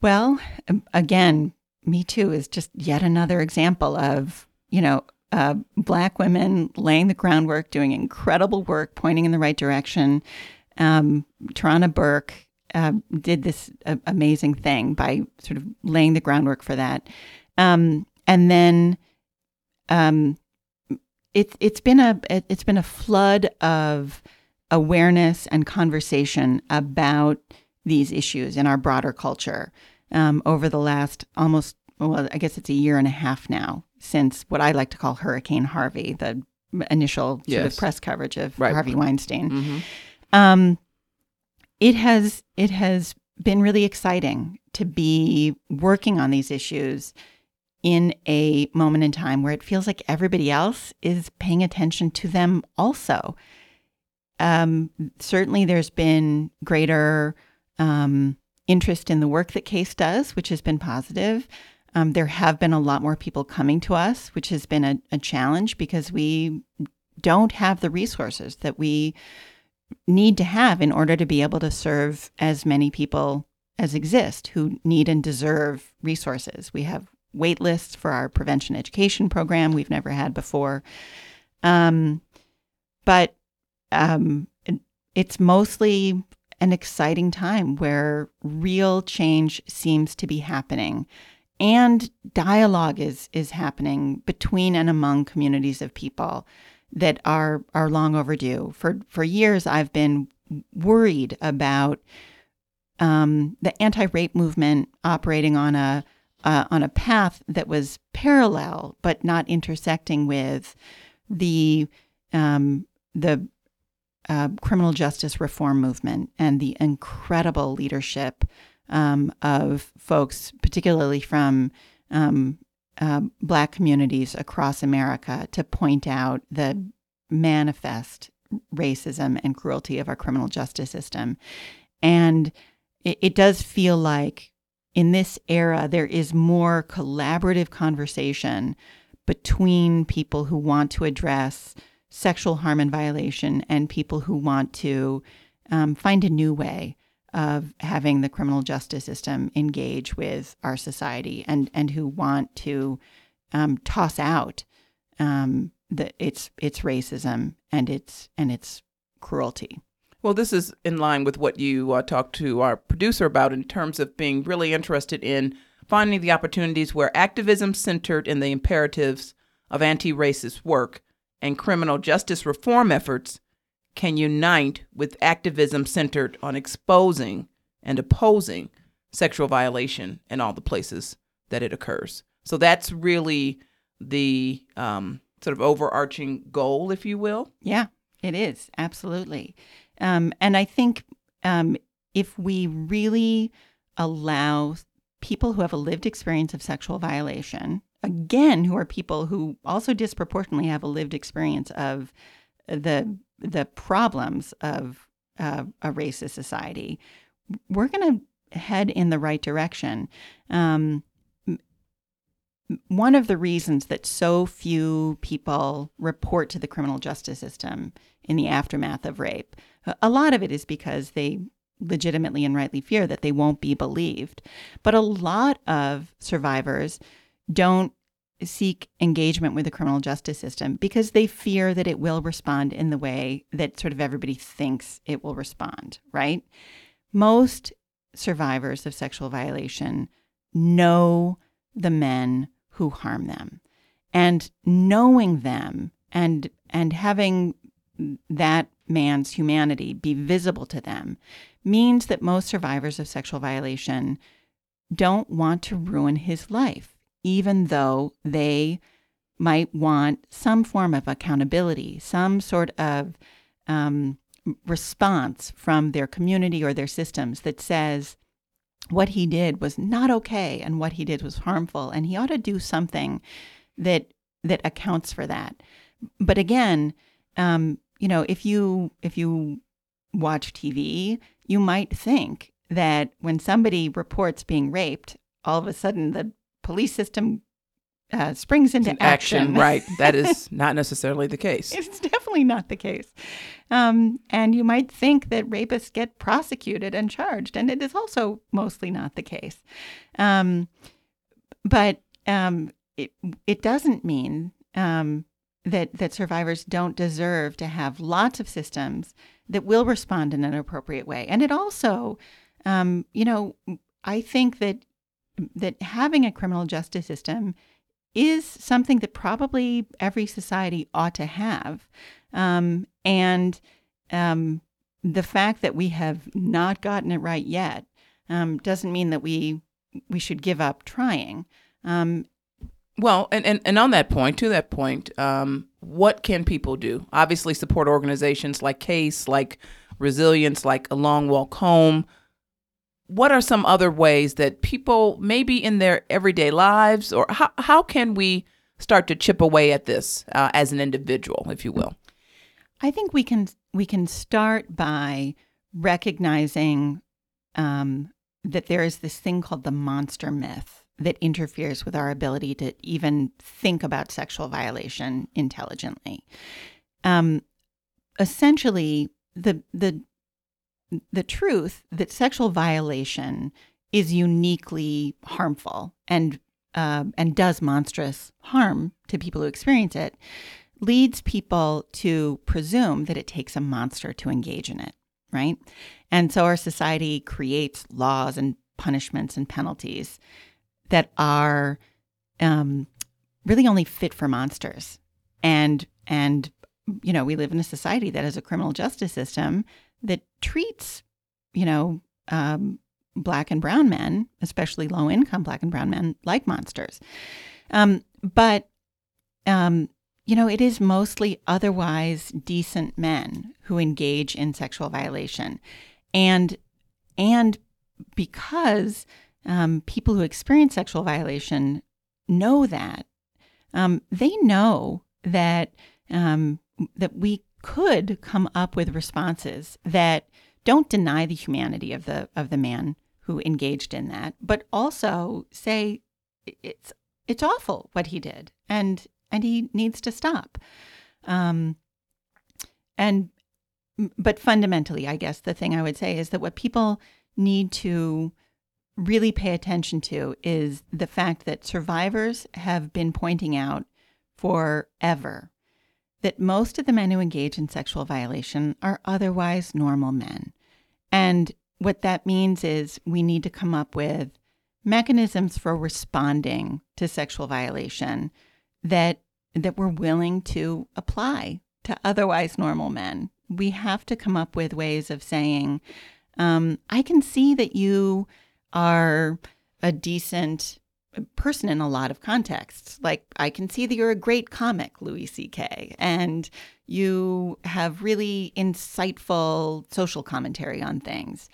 Well, um, again, Me Too is just yet another example of, you know, uh, Black women laying the groundwork, doing incredible work, pointing in the right direction. Um, Tarana Burke uh, did this uh, amazing thing by sort of laying the groundwork for that. Um, and then um, it, it's been a it, it's been a flood of awareness and conversation about these issues in our broader culture um, over the last almost, well, I guess it's a year and a half now since what I like to call Hurricane Harvey, the initial sort Yes. of press coverage of Right. Harvey Weinstein. Mhm. Um, it has it has been really exciting to be working on these issues in a moment in time where it feels like everybody else is paying attention to them also. Um, certainly, there's been greater um, interest in the work that Case does, which has been positive. Um, there have been a lot more people coming to us, which has been a, a challenge because we don't have the resources that we need to have in order to be able to serve as many people as exist who need and deserve resources. We have wait lists for our prevention education program we've never had before. Um, but um, it's mostly an exciting time where real change seems to be happening and dialogue is is happening between and among communities of people that are are long overdue. For for years, I've been worried about um, the anti-rape movement operating on a uh, on a path that was parallel but not intersecting with the um, the uh, criminal justice reform movement and the incredible leadership um, of folks, particularly from um, uh, Black communities across America, to point out the manifest racism and cruelty of our criminal justice system. And it, it does feel like in this era, there is more collaborative conversation between people who want to address sexual harm and violation and people who want to um, find a new way of having the criminal justice system engage with our society and, and who want to um, toss out um, the, its its racism and its and its cruelty. Well, this is in line with what you uh, talked to our producer about in terms of being really interested in finding the opportunities where activism centered in the imperatives of anti racist work and criminal justice reform efforts can unite with activism centered on exposing and opposing sexual violation in all the places that it occurs. So that's really the um, sort of overarching goal, if you will. Yeah, it is absolutely, um, and I think um, if we really allow people who have a lived experience of sexual violation, again, who are people who also disproportionately have a lived experience of the the problems of uh, a racist society, we're going to head in the right direction. Um, one of the reasons that so few people report to the criminal justice system in the aftermath of rape, a- lot of it is because they legitimately and rightly fear that they won't be believed. But a lot of survivors don't seek engagement with the criminal justice system because they fear that it will respond in the way that sort of everybody thinks it will respond, right? Most survivors of sexual violation know the men who harm them. And knowing them and and having that man's humanity be visible to them means that most survivors of sexual violation don't want to ruin his life, even though they might want some form of accountability, some sort of um, response from their community or their systems that says what he did was not okay and what he did was harmful, and he ought to do something that that accounts for that. But again, um, you know, if you if you watch TV, you might think that when somebody reports being raped, all of a sudden the police system uh, springs into In action, right? That is not necessarily the case. It's definitely not the case. Um, and you might think that rapists get prosecuted and charged, and it is also mostly not the case. Um, but um, it, it doesn't mean um, that, that survivors don't deserve to have lots of systems that will respond in an appropriate way. And it also, um, you know, I think that that having a criminal justice system is something that probably every society ought to have. Um, and um, the fact that we have not gotten it right yet um, doesn't mean that we we should give up trying. Um, well, and, and, and on that point, to that point, um, what can people do? Obviously, support organizations like CASE, like Resilience, like A Long Walk Home. What are some other ways that people, maybe in their everyday lives, or how, how can we start to chip away at this uh, as an individual, if you will? I think we can we can start by recognizing um, that there is this thing called the monster myth that interferes with our ability to even think about sexual violation intelligently. Um, essentially, the the the truth that sexual violation is uniquely harmful and uh, and does monstrous harm to people who experience it leads people to presume that it takes a monster to engage in it, right? And so our society creates laws and punishments and penalties that are um, really only fit for monsters. And and you know, we live in a society that has a criminal justice system that treats, you know, um, black and brown men, especially low income black and brown men, like monsters. Um, but um, you know, it is mostly otherwise decent men who engage in sexual violation, and and because um, people who experience sexual violation know that um, they know that um, that we could come up with responses that don't deny the humanity of the of the man who engaged in that, but also say it's it's awful what he did, and and he needs to stop. Um, and but fundamentally, I guess the thing I would say is that what people need to really pay attention to is the fact that survivors have been pointing out forever that most of the men who engage in sexual violation are otherwise normal men. And what that means is we need to come up with mechanisms for responding to sexual violation that that we're willing to apply to otherwise normal men. We have to come up with ways of saying, um, I can see that you are a decent person in a lot of contexts. Like, I can see that you're a great comic, Louis C.K., and you have really insightful social commentary on things.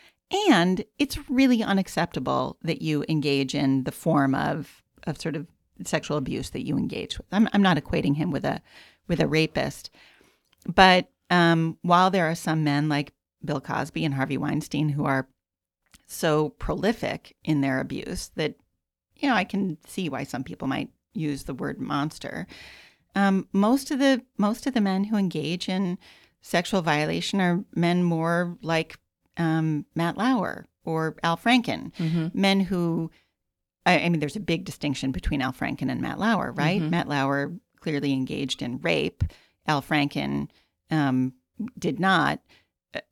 And it's really unacceptable that you engage in the form of, of sort of sexual abuse that you engage with. I'm, I'm not equating him with a with a rapist, but um, while there are some men like Bill Cosby and Harvey Weinstein who are so prolific in their abuse that you know I can see why some people might use the word monster. Um, most of the most of the men who engage in sexual violation are men more like um, Matt Lauer or Al Franken, mm-hmm. men who I, I, mean, there's a big distinction between Al Franken and Matt Lauer, right? Mm-hmm. Matt Lauer clearly engaged in rape. Al Franken um, did not.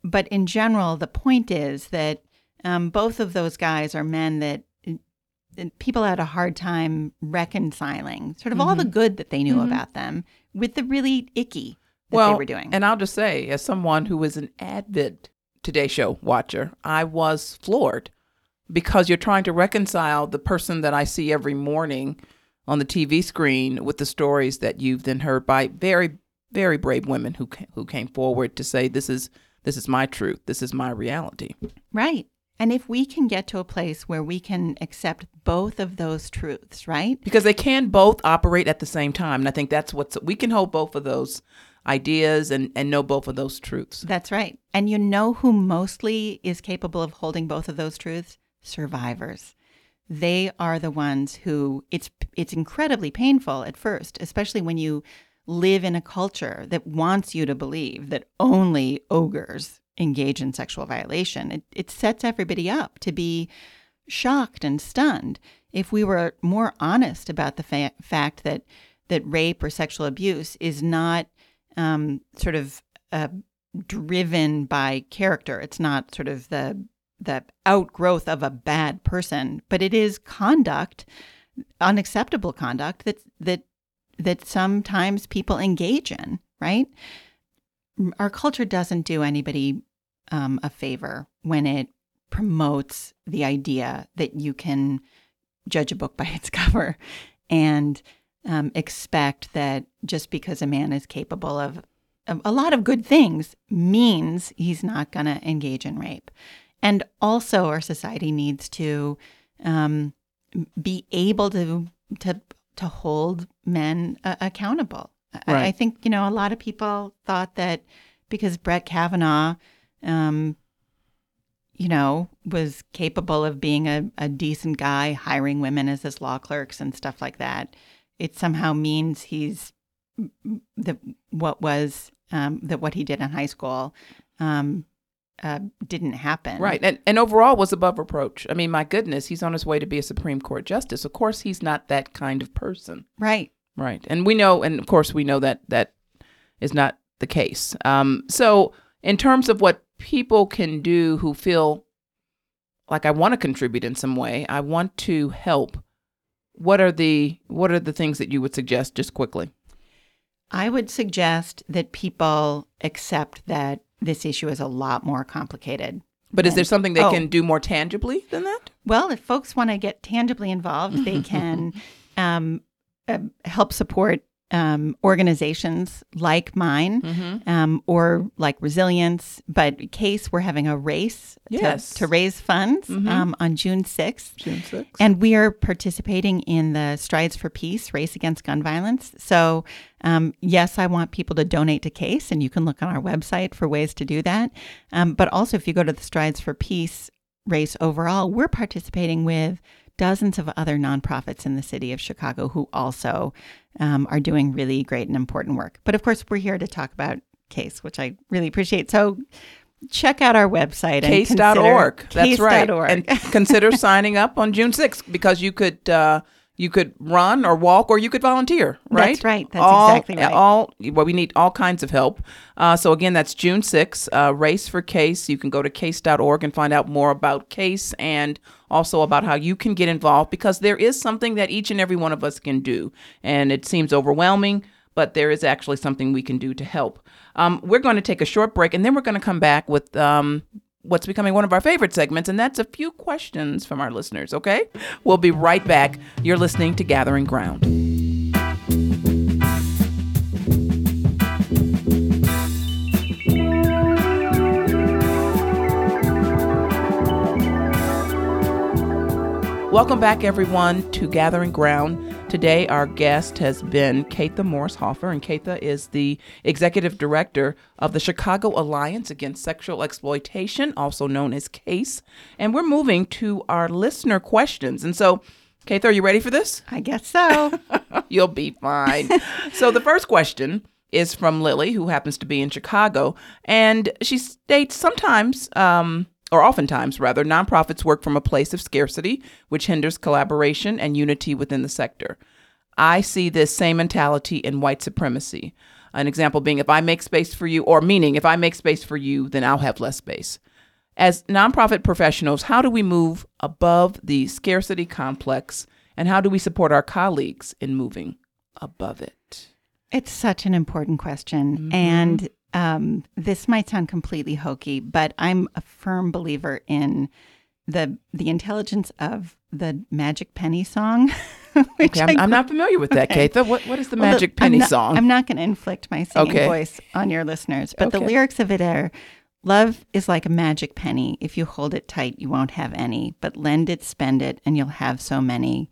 But in general, the point is that um, both of those guys are men that people had a hard time reconciling sort of mm-hmm. all the mm-hmm. good that they knew mm-hmm. about them with the really icky that well, they were doing. And I'll just say, as someone who is an avid Today Show watcher, I was floored because you're trying to reconcile the person that I see every morning on the TV screen with the stories that you've then heard by very very brave women who who came forward to say this is this is my truth this is my reality right and if we can get to a place where we can accept both of those truths right? Because they can both operate at the same time and i think that's what's we can hold both of those ideas and and know both of those truths. That's right. And you know who mostly is capable of holding both of those truths? Survivors. They are the ones who it's it's incredibly painful at first, especially when you live in a culture that wants you to believe that only ogres engage in sexual violation. It, it sets everybody up to be shocked and stunned. If we were more honest about the fa- fact that that rape or sexual abuse is not um, sort of uh, driven by character, it's not sort of the the outgrowth of a bad person, but it is conduct, unacceptable conduct that that that sometimes people engage in, right? our culture doesn't do anybody um, a favor when it promotes the idea that you can judge a book by its cover and um, expect that just because a man is capable of, of a lot of good things means he's not going to engage in rape. And also, our society needs to um, be able to to to hold men uh, accountable. Right. I, I, think you know a lot of people thought that because Brett Kavanaugh, um, you know, was capable of being a, a decent guy, hiring women as his law clerks and stuff like that, it somehow means he's the what was um, that what he did in high school um, uh, didn't happen. Right. And, and overall was above reproach. I mean, my goodness, he's on his way to be a Supreme Court justice. Of course, he's not that kind of person. Right. Right. And we know, and of course, we know that that is not the case. Um, so, in terms of what people can do who feel like I want to contribute in some way, I want to help. What are the what are the things that you would suggest just quickly? I would suggest that people accept that this issue is a lot more complicated. But is there something they oh. can do more tangibly than that? Well, if folks want to get tangibly involved, they can um, uh, help support um, organizations like mine mm-hmm. um, or like Resilience. But Case, we're having a race yes. to, to, raise funds mm-hmm. um, on June 6th. June 6th. And we are participating in the Strides for Peace race against gun violence. So, um, yes, I want people to donate to Case, and you can look on our website for ways to do that. Um, but also, if you go to the Strides for Peace race overall, we're participating with dozens of other nonprofits in the city of Chicago who also um, are doing really great and important work. But of course, we're here to talk about CASE, which I really appreciate. So check out our website case.org. That's right. And consider signing up on June 6th because you could. Uh, you could run or walk or you could volunteer right that's right that's all, exactly right all well we need all kinds of help uh, so again that's june 6th uh, race for case you can go to case.org and find out more about case and also about how you can get involved because there is something that each and every one of us can do and it seems overwhelming but there is actually something we can do to help um, we're going to take a short break and then we're going to come back with um, what's becoming one of our favorite segments, and that's a few questions from our listeners, okay? We'll be right back. You're listening to Gathering Ground. Welcome back, everyone, to Gathering Ground. Today, our guest has been Kaethe Morris Hoffer, and Kaethe is the executive director of the Chicago Alliance Against Sexual Exploitation, also known as CASE. And we're moving to our listener questions. And so, Kaethe, are you ready for this? I guess so. You'll be fine. so, the first question is from Lily, who happens to be in Chicago, and she states sometimes um, or oftentimes rather, nonprofits work from a place of scarcity, which hinders collaboration and unity within the sector. I see this same mentality in white supremacy. An example being if I make space for you, or meaning if I make space for you, then I'll have less space. As nonprofit professionals, how do we move above the scarcity complex and how do we support our colleagues in moving above it? It's such an important question. Mm-hmm. And um, this might sound completely hokey, but I'm a firm believer in the the intelligence of the Magic Penny song. okay, I'm, I'm, not familiar with that, okay. Kaethe. What what is the well, Magic Penny I'm not, song? I'm not going to inflict my singing okay. voice on your listeners, but okay. the lyrics of it are. Love is like a magic penny. If you hold it tight, you won't have any, but lend it, spend it, and you'll have so many.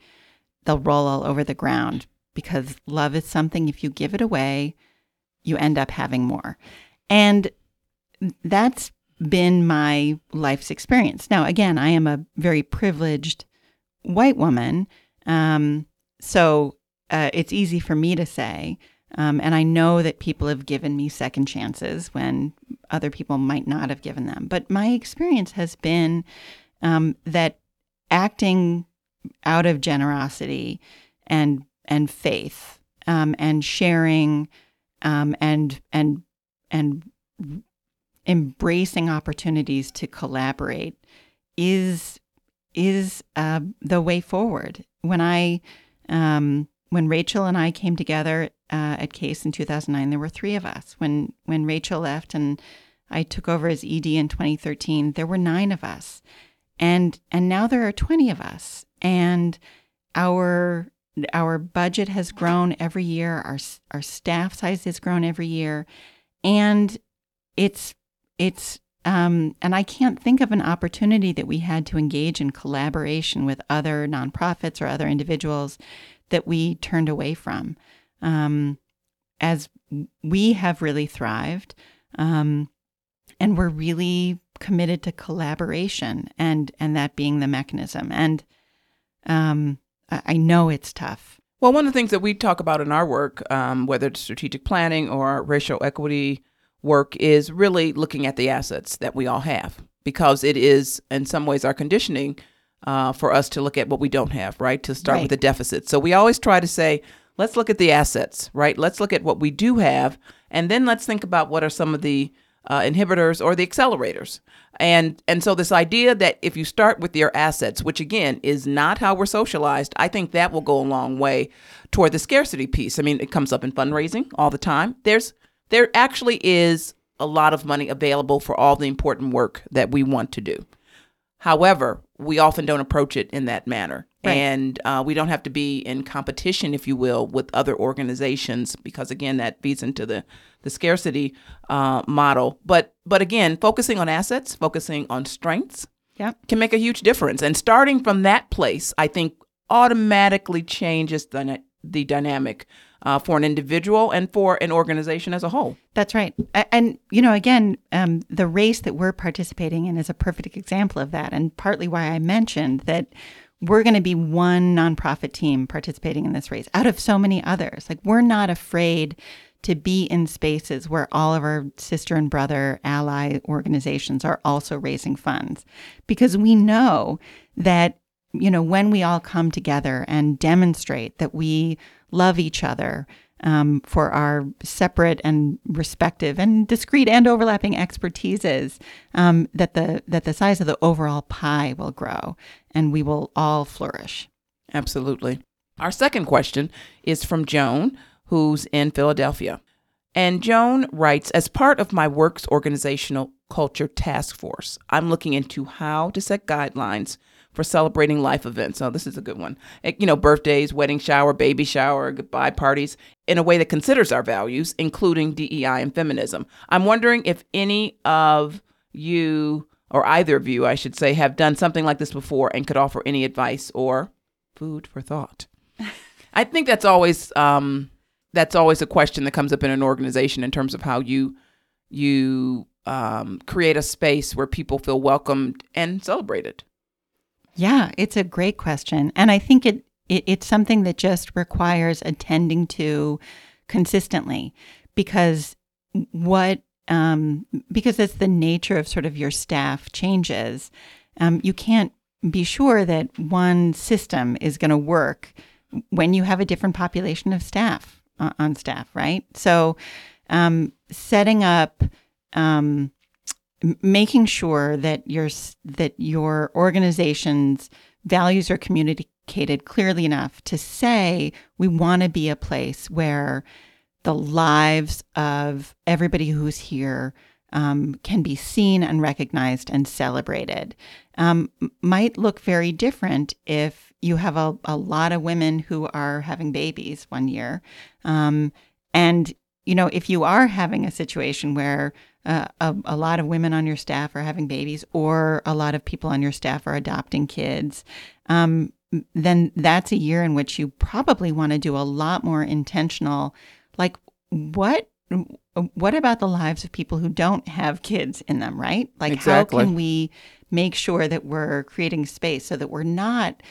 They'll roll all over the ground because love is something, if you give it away, you end up having more. And that's been my life's experience. Now, again, I am a very privileged white woman. Um, so uh, it's easy for me to say. Um, and I know that people have given me second chances when other people might not have given them. But my experience has been um, that acting out of generosity and and faith um, and sharing um, and and and embracing opportunities to collaborate is is uh, the way forward. When I um, when Rachel and I came together uh, at Case in 2009, there were three of us. When when Rachel left and I took over as ED in 2013, there were nine of us, and and now there are 20 of us, and our our budget has grown every year. Our our staff size has grown every year, and it's it's um, and I can't think of an opportunity that we had to engage in collaboration with other nonprofits or other individuals that we turned away from. Um, as we have really thrived, um, and we're really committed to collaboration, and and that being the mechanism. And um, I, know it's tough. Well, one of the things that we talk about in our work, um, whether it's strategic planning or racial equity work is really looking at the assets that we all have because it is, in some ways, our conditioning uh, for us to look at what we don't have, right? To start Right. with the deficit. So we always try to say, let's look at the assets, right? Let's look at what we do have, and then let's think about what are some of the uh, inhibitors or the accelerators. And and so this idea that if you start with your assets, which again is not how we're socialized, I think that will go a long way toward the scarcity piece. I mean, it comes up in fundraising all the time. There's there actually is a lot of money available for all the important work that we want to do. However, we often don't approach it in that manner. Right. And uh, we don't have to be in competition, if you will, with other organizations because, again, that feeds into the, the scarcity uh, model. But, but again, focusing on assets, focusing on strengths Yep. can make a huge difference. And starting from that place, I think automatically changes the, the dynamic uh, for an individual and for an organization as a whole. That's right. And, you know, again, um, the race that we're participating in is a perfect example of that. And partly why I mentioned that we're going to be one nonprofit team participating in this race out of so many others. Like, we're not afraid to be in spaces where all of our sister and brother ally organizations are also raising funds. Because we know that you know when we all come together and demonstrate that we love each other um, for our separate and respective and discrete and overlapping expertises um, that the that the size of the overall pie will grow and we will all flourish. Absolutely. Our second question is from Joan, who's in Philadelphia. And Joan writes As part of my work's organizational culture task force, I'm looking into how to set guidelines for celebrating life events. Oh, this is a good one. Eh, You know, birthdays, wedding shower, baby shower, goodbye parties, in a way that considers our values, including DEI and feminism. I'm wondering if any of you, or either of you, I should say, have done something like this before and could offer any advice or food for thought. I think that's always um, that's always a question that comes up in an organization in terms of how you you um, create a space where people feel welcomed and celebrated. Yeah, it's a great question. And I think it, it it's something that just requires attending to consistently because what um, because it's the nature of sort of your staff changes. Um, you can't be sure that one system is going to work when you have a different population of staff on staff, right? So, um, setting up um, making sure that your that your organization's values are communicated clearly enough to say we want to be a place where the lives of everybody who's here um, can be seen and recognized and celebrated. Um, might look very different if you have a, a lot of women who are having babies one year. Um, and you know if you are having a situation where uh, a, a lot of women on your staff are having babies or a lot of people on your staff are adopting kids um, then that's a year in which you probably want to do a lot more intentional. Like what what about the lives of people who don't have kids in them right like Exactly. how can we make sure that we're creating space so that we're not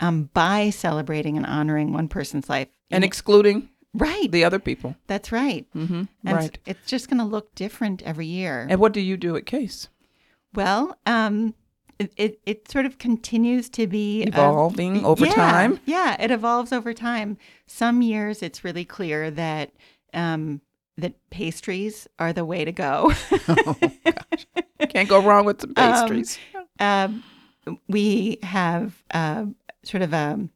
um, by celebrating and honoring one person's life And excluding right the other people. that's right Mm-hmm. and Right. it's just going to look different every year And what do you do at Case? well um it, it, it sort of continues to be a- Evolving over yeah, time? Yeah, it evolves over time. Some years it's really clear that um, that pastries are the way to go. Can't go wrong with some Um, pastries. um, we have uh, sort of a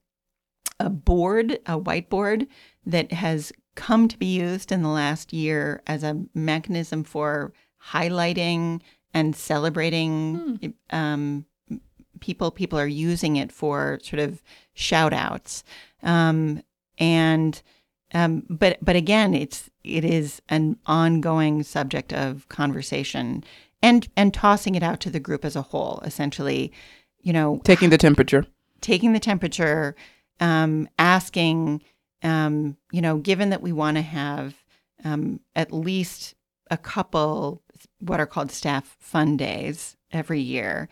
a board, a whiteboard that has come to be used in the last year as a mechanism for highlighting and celebrating Hmm. um, people. People are using it for sort of shout outs. Um, and um, but but again, it's it is an ongoing subject of conversation and and tossing it out to the group as a whole. Essentially, you know, Taking the temperature. taking the temperature, um, asking, um, you know, given that we want to have um, at least a couple what are called staff fun days every year,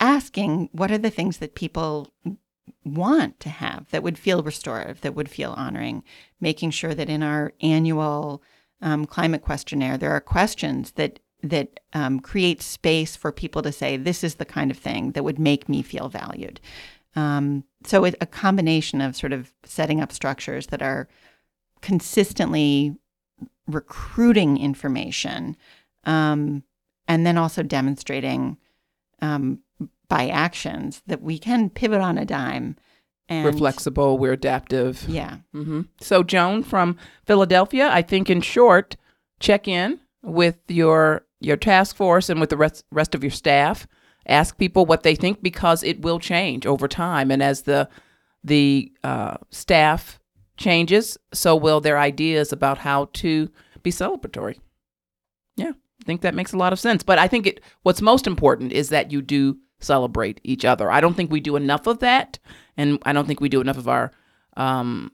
asking what are the things that people want to have that would feel restorative, that would feel honoring, making sure that in our annual um, climate questionnaire there are questions that that um, create space for people to say this is the kind of thing that would make me feel valued. Um, so it, a combination of sort of setting up structures that are consistently recruiting information, um, and then also demonstrating um, by actions that we can pivot on a dime. And We're flexible. We're adaptive. Yeah. hmm So, Joan from Philadelphia, I think in short, check in with your your task force and with the rest rest of your staff. Ask people what they think because it will change over time, and as the the uh, staff changes, so will their ideas about how to be celebratory. Yeah, I think that makes a lot of sense. But I think it what's most important is that you do celebrate each other. I don't think we do enough of that, and I don't think we do enough of our um,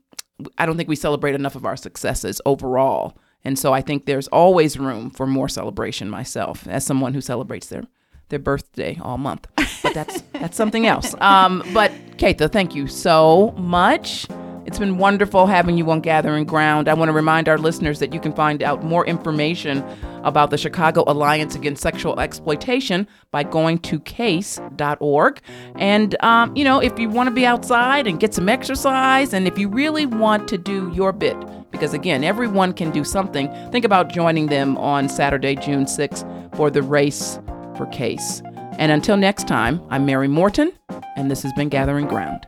I don't think we celebrate enough of our successes overall. And so I think there's always room for more celebration myself as someone who celebrates their their birthday all month. But that's that's something else. Um, but Kaethe, thank you so much. It's been wonderful having you on Gathering Ground. I want to remind our listeners that you can find out more information about the Chicago Alliance Against Sexual Exploitation by going to case.org. And, um, you know, if you want to be outside and get some exercise, and if you really want to do your bit, because again, everyone can do something, think about joining them on Saturday, June 6th for the Race for Case. And until next time, I'm Mary Morton, and this has been Gathering Ground.